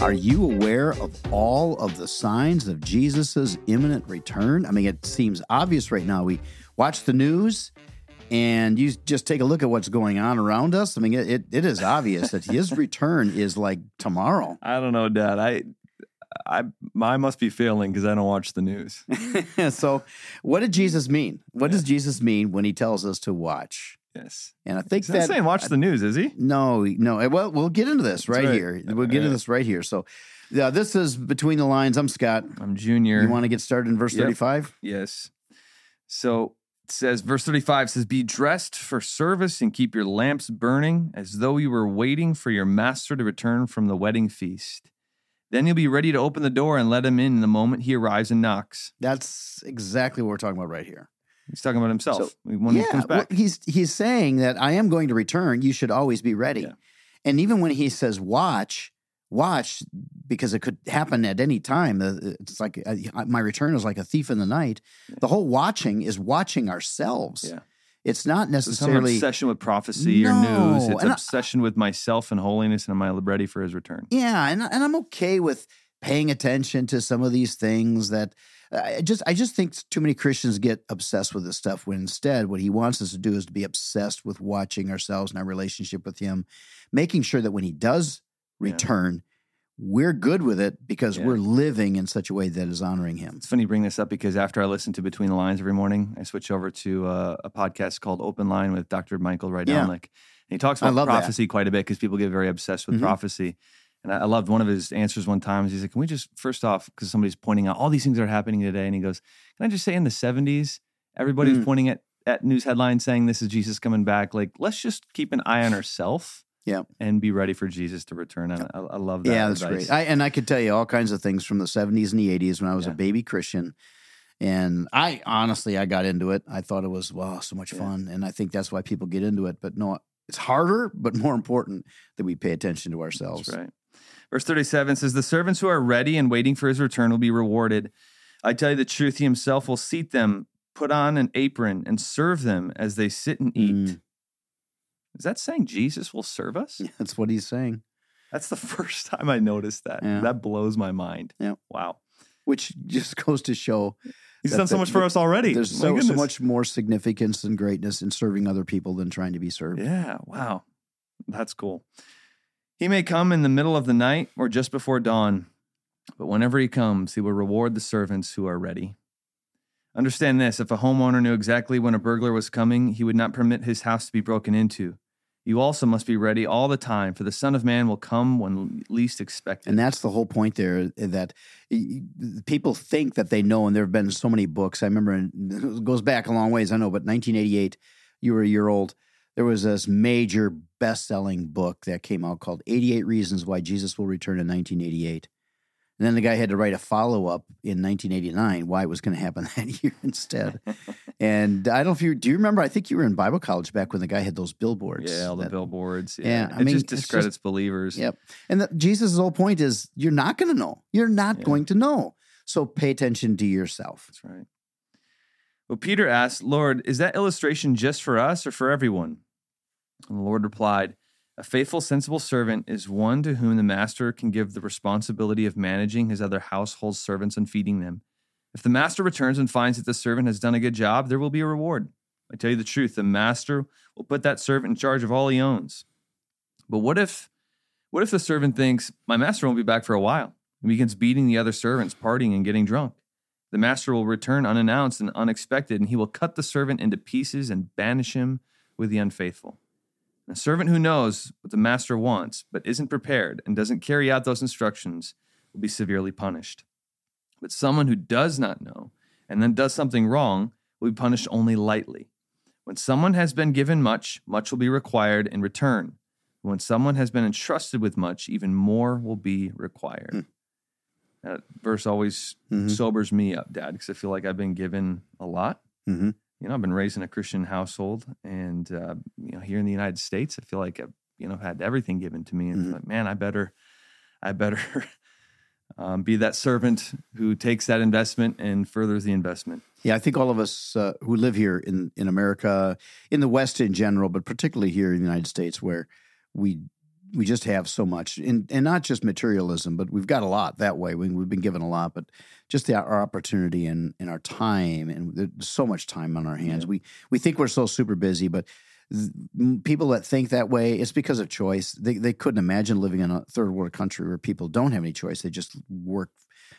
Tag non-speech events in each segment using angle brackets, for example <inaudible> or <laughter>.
Are you aware of all of the signs of Jesus' imminent return? I mean, it seems obvious right now. We watch the news and you just take a look at what's going on around us. I mean, it, it is obvious that his <laughs> return is like tomorrow. I don't know, Dad. I, I, I must be failing because I don't watch the news. <laughs> so, what did Jesus mean? What does Jesus mean when he tells us to watch? Yes. And I think He's not that saying watch the news, is he? No, no. eh, Well, we'll get into this right, right. here. We'll get into this right here. So, yeah, this is between the lines. I'm Scott. I'm junior. You want to get started in verse Yep. 35? Yes. So it says, verse 35 says, Be dressed for service and keep your lamps burning as though you were waiting for your master to return from the wedding feast. Then you'll be ready to open the door and let him in the moment he arrives and knocks. That's exactly what we're talking about right here. He's talking about himself So, when he comes well, he's he's saying that I am going to return. You should always be ready. Yeah. And even when he says watch, watch because it could happen at any time. Uh, It's like uh, my return is like a thief in the night. The whole watching is watching ourselves. Yeah. It's not It's necessarily obsession with prophecy or news. It's and I- obsession with myself and holiness, and am I ready for his return? Yeah, and and I'm okay with paying attention to some of these things that I just I just think too many Christians get obsessed with this stuff when instead what he wants us to do is to be obsessed with watching ourselves and our relationship with him, making sure that when he does Yeah. return, we're good with it because Yeah. we're living in such a way that is honoring him. It's funny you bring this up because after I listen to Between the Lines every morning, I switch over to uh, a podcast called Open Line with Dr. Michael Rydelnik. Yeah. And he talks about love that. prophecy quite a bit because people get very obsessed with Mhm. prophecy. And I, loved one of his answers one time. He's like, Can we just, first off, because somebody's pointing out all these things that are happening today. And he goes, Can I just say in the 70s, everybody was Mm. pointing at, at news headlines saying this is Jesus coming back. Like, let's just keep an eye on ourselves. Yeah. And be ready for Jesus to return. And I, I love that. yeah, that's advice. great. I, and I could tell you all kinds of things from the 70s and the 80s when I was a baby Christian. And I honestly, I got into it. I thought it was, wow, so much Yeah. fun. And I think that's why people get into it. But no, it's harder, but more important that we pay attention to ourselves. That's right. Verse 37 says, The servants who are ready and waiting for his return will be rewarded. I tell you the truth, he himself will seat them, put on an apron, and serve them as they sit and eat. Mm. Is that saying Jesus will serve us? <laughs> That's what he's saying, That's the <laughs> first time I noticed that. Yeah. That blows my mind. Yeah. Wow. which just goes to show He's done so that- much for that- us already. there's so, so much more significance and greatness in serving other people than trying to be served. Yeah, wow. That's cool. He may come in the middle of the night or just before dawn, but whenever he comes, he will reward the servants who are ready. Understand this if a homeowner knew exactly when a burglar was coming, he would not permit his house to be broken into. You also must be ready all the time, for the Son of Man will come when least expected. And that's the whole point there that people think that they know, and there have been so many books. I remember <laughs> it goes back a long ways, I know, but 1988, you were a year old. There was this major best selling book that came out called 88 Reasons Why Jesus Will Return in 1988. And then the guy had to write a follow up in 1989 why it was going to happen <laughs> that year instead. <laughs> and I don't know if you do you remember, I think you were in Bible college back when the guy had those billboards. yeah, all the that- billboards. Yeah, Yeah, I it mean, just it's just- discredits believers. Yep. And the, Jesus' whole point is you're not going to know. You're not Yeah. going to know. So pay attention to yourself. That's right. Well, Peter asked, Lord, is that illustration just for us or for everyone? And the Lord replied, A faithful, sensible servant is one to whom the master can give the responsibility of managing his other household servants and feeding them. If the master returns and finds that the servant has done a good job, there will be a reward. I tell you the truth, the master will put that servant in charge of all he owns. But what if what if the servant thinks, My master won't be back for a while, and begins beating the other servants, partying and getting drunk? The master will return unannounced and unexpected, and he will cut the servant into pieces and banish him with the unfaithful. A servant who knows what the master wants, but isn't prepared and doesn't carry out those instructions, will be severely punished. But someone who does not know and then does something wrong will be punished only lightly. When someone has been given much, much will be required in return. When someone has been entrusted with much, even more will be required. That verse always Mhm. sobers me up, Dad, because I feel like I've been given a lot. Mhm. You know, I've been raised in a Christian household, and uh, you know, here in the United States, I feel like I've you know had everything given to me, and Mhm. like, man, I better, I better <laughs> um, be that servant who takes that investment and furthers the investment. Yeah, I think all of us uh, who live here in, in America, in the West in general, but particularly here in the United States, where we we just have so much, and and not just materialism, but we've got a lot that way. We, we've been given a lot, but just the, our opportunity and, and our time, and there's so much time on our hands. Yeah. We we think we're so super busy, but th- people that think that way, it's because of choice. They they couldn't imagine living in a third world country where people don't have any choice. They just work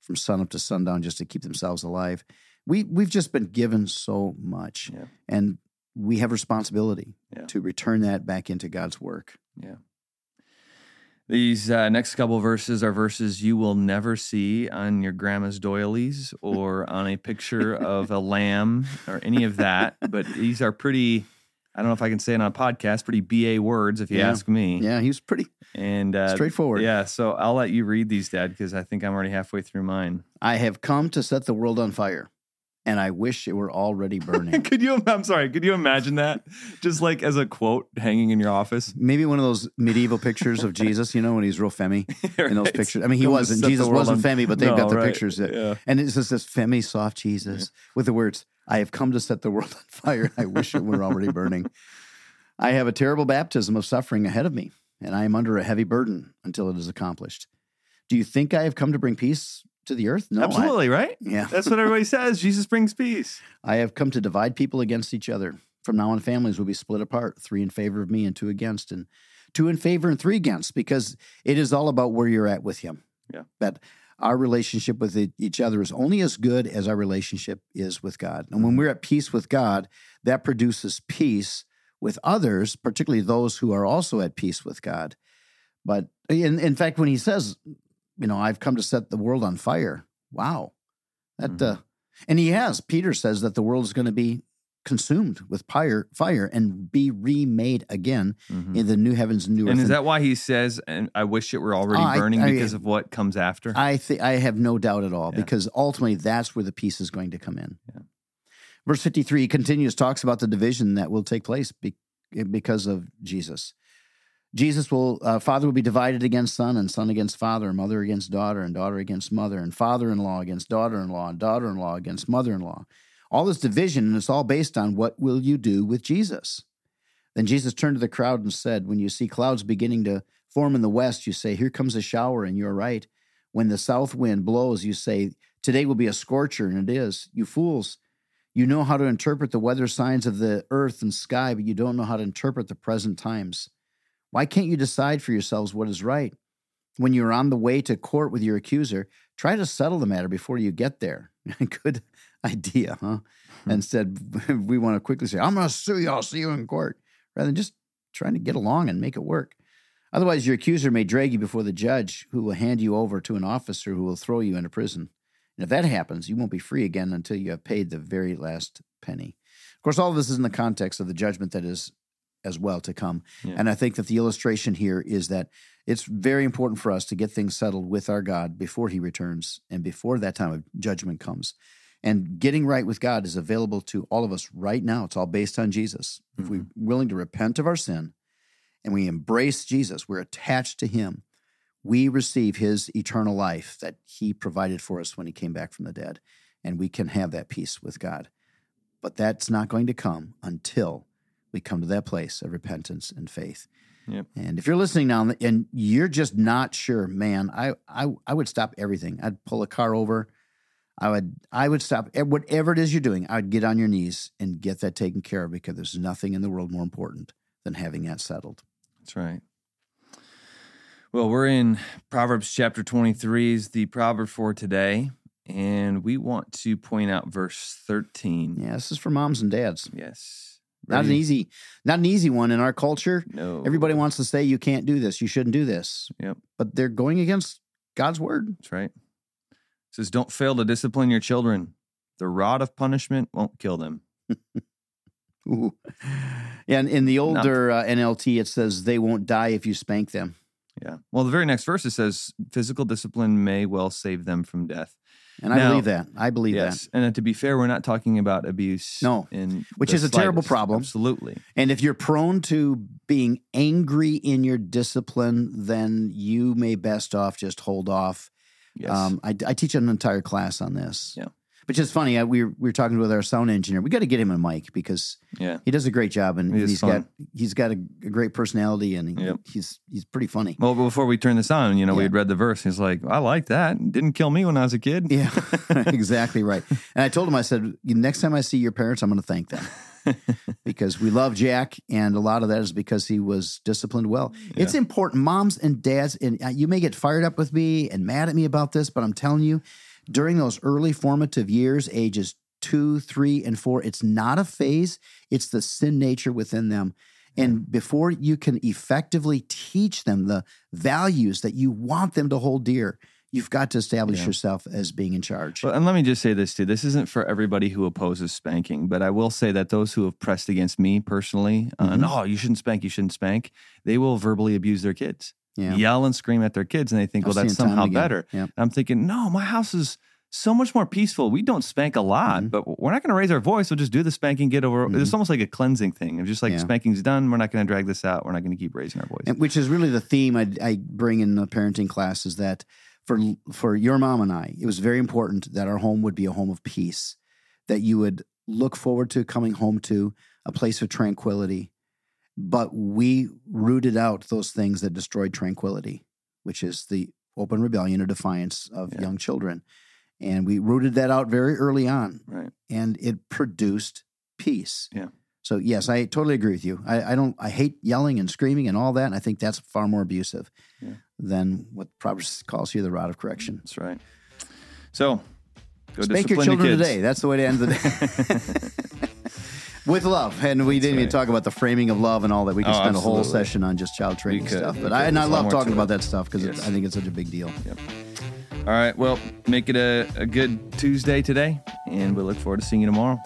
from sun up to sundown just to keep themselves alive. We we've just been given so much, Yeah. and we have responsibility Yeah. to return that back into God's work. Yeah. These uh, next couple verses are verses you will never see on your grandma's doilies or on a picture of a lamb or any of that. But these are pretty, I don't know if I can say it on a podcast, pretty BA words if you Yeah. ask me. Yeah, he was pretty And uh, straightforward. yeah, so I'll let you read these, Dad, because I think I'm already halfway through mine. I have come to set the world on fire, and I wish it were already <laughs> burning. could you? I'm sorry. Could you imagine that? Just like as a quote hanging in your office. Maybe one of those medieval pictures of Jesus, you know, when he's real femmy <laughs> in those Right. pictures. I mean, he to wasn't. Jesus wasn't on- femmy, but they've No, got the right. pictures. That, Yeah. And it's just this femmy, soft Jesus with the words, I have come to set the world on fire. I wish it were already burning. I have a terrible baptism of suffering ahead of me, and I am under a heavy burden until it is accomplished. Do you think I have come to bring peace to the earth? No. I- Absolutely, right? yeah. That's what everybody <laughs> says. Jesus brings peace. I have come to divide people against each other. From now on, families will be split apart, three in favor of me and two against, and two in favor and three against, because it is all about where you're at with Him. Yeah. That our relationship with each other is only as good as our relationship is with God. And when mm-hmm. we're at peace with God, that produces peace with others, particularly those who are also at peace with God. But in, in fact, when He says, you know, I've come to set the world on fire, wow. That, Mhm. uh, and He has. Peter says that the world is going to be consumed with fire, fire and be remade again Mhm. in the new heavens and new earth. And is that why he says, and I wish it were already Oh, I- burning I- because of what comes after? I think I have no doubt at all Yeah. because ultimately that's where the peace is going to come in. Yeah. Verse 53 continues talks about the division that will take place be, because of Jesus. Jesus will uh, father will be divided against son and son against father, mother against daughter and daughter against mother and father-in-law against daughter-in-law and daughter-in-law against mother-in-law. All this division and it's all based on what will you do with Jesus? Then Jesus turned to the crowd and said, When you see clouds beginning to form in the west, you say, Here comes a shower, and you're right. When the south wind blows, you say, Today will be a scorcher, and it is. You fools, you know how to interpret the weather signs of the earth and sky, but you don't know how to interpret the present times. Why can't you decide for yourselves what is right? When you're on the way to court with your accuser, try to settle the matter before you get there. <laughs> Good idea, huh? Hmm. Instead, <laughs> we want to quickly say, I'm going to sue you, I'll see you in court, rather than just trying to get along and make it work. Otherwise, your accuser may drag you before the judge, who will hand you over to an officer who will throw you into prison. And if that happens, you won't be free again until you have paid the very last penny. Of course, all of this is in the context of the judgment that is as well to come. Yeah. And I think that the illustration here is that it's very important for us to get things settled with our God before he returns and before that time of judgment comes. And getting right with God is available to all of us right now. It's all based on Jesus. If we're mm-hmm. willing to repent of our sin and we embrace Jesus, we're attached to him, we receive his eternal life that he provided for us when he came back from the dead. And we can have that peace with God. But that's not going to come until we come to that place of repentance and faith. Yep. And if you're listening now and you're just not sure, man, I, I I would stop everything. I'd pull a car over. I would I would stop whatever it is you're doing. I would get on your knees and get that taken care of because there's nothing in the world more important than having that settled. That's right. Well, we're in Proverbs chapter 23 is the proverb for today. And we want to point out verse 13. Yeah, this is for moms and dads. Yes. Not an easy, not an easy one in our culture. No. Everybody wants to say you can't do this, you shouldn't do this. Yep. But they're going against God's word. That's right. It says, Don't fail to discipline your children. The rod of punishment won't kill them. <laughs> Ooh. Yeah, and in the older uh, NLT, it says they won't die if you spank them. Yeah. Well, the very next verse it says, Physical discipline may well save them from death. And I believe that. I believe that. yes. And uh, to be fair, we're not talking about abuse. No. In Which is a terrible problem. Absolutely. And if you're prone to being angry in your discipline, then you may best off just hold off. Yes. Um, I, I teach an entire class on this. Yeah. Which is funny. I, we were, we were talking with our sound engineer. We got to get him a mic because Yeah. he does a great job, and He fun. got he's got a, a great personality, and he, Yep. he's he's pretty funny. Well, before we turn this on, you know, we Yeah. had read the verse. He's like, I like that. It didn't kill me when I was a kid. Yeah, <laughs> <laughs> exactly right. And I told him, I said, next time I see your parents, I'm going to thank them <laughs> because we love Jack, and a lot of that is because he was disciplined well. It's important, moms and dads, and uh, you may get fired up with me and mad at me about this, but I'm telling you, during those early formative years, ages two, three, and four, it's not a phase; it's the sin nature within them. And before you can effectively teach them the values that you want them to hold dear, you've got to establish Yeah. yourself as being in charge. Well, and let me just say this too. This isn't for everybody who opposes spanking, but I will say that those who have pressed against me personally, uh, Mhm. no, you shouldn't spank, you shouldn't spank, they will verbally abuse their kids, yeah. yell and scream at their kids, and they think, I've well, that's seen it time somehow better. And I'm thinking, no, my house is so much more peaceful. We don't spank a lot, Mhm. but we're not going to raise our voice. We'll just do the spanking, get over. Mhm. It's almost like a cleansing thing. It's just like Yeah. spanking's done. We're not going to drag this out. We're not going to keep raising our voice. And which is really the theme I, I bring in the parenting class is that for for your mom and I, it was very important that our home would be a home of peace, that you would look forward to coming home to a place of tranquility. But we rooted out those things that destroyed tranquility, which is the open rebellion or defiance of Yeah. young children. And we rooted that out very early on. right. and it produced peace. Yeah. So yes, I totally agree with you. I, I don't. I hate yelling and screaming and all that. And I think that's far more abusive Yeah. than what Proverbs calls here the rod of correction. That's right. So, go Spank your children kids. today. That's the way to end the <laughs> day. <laughs> With love, and we didn't even talk about the framing of love and all that. We could Oh, spend a whole session on just child training stuff. But. I and I There's a lot love talking it. about that stuff because Yes. I think it's such a big deal. All right. Well, make it a, a good Tuesday today, and we look forward to seeing you tomorrow.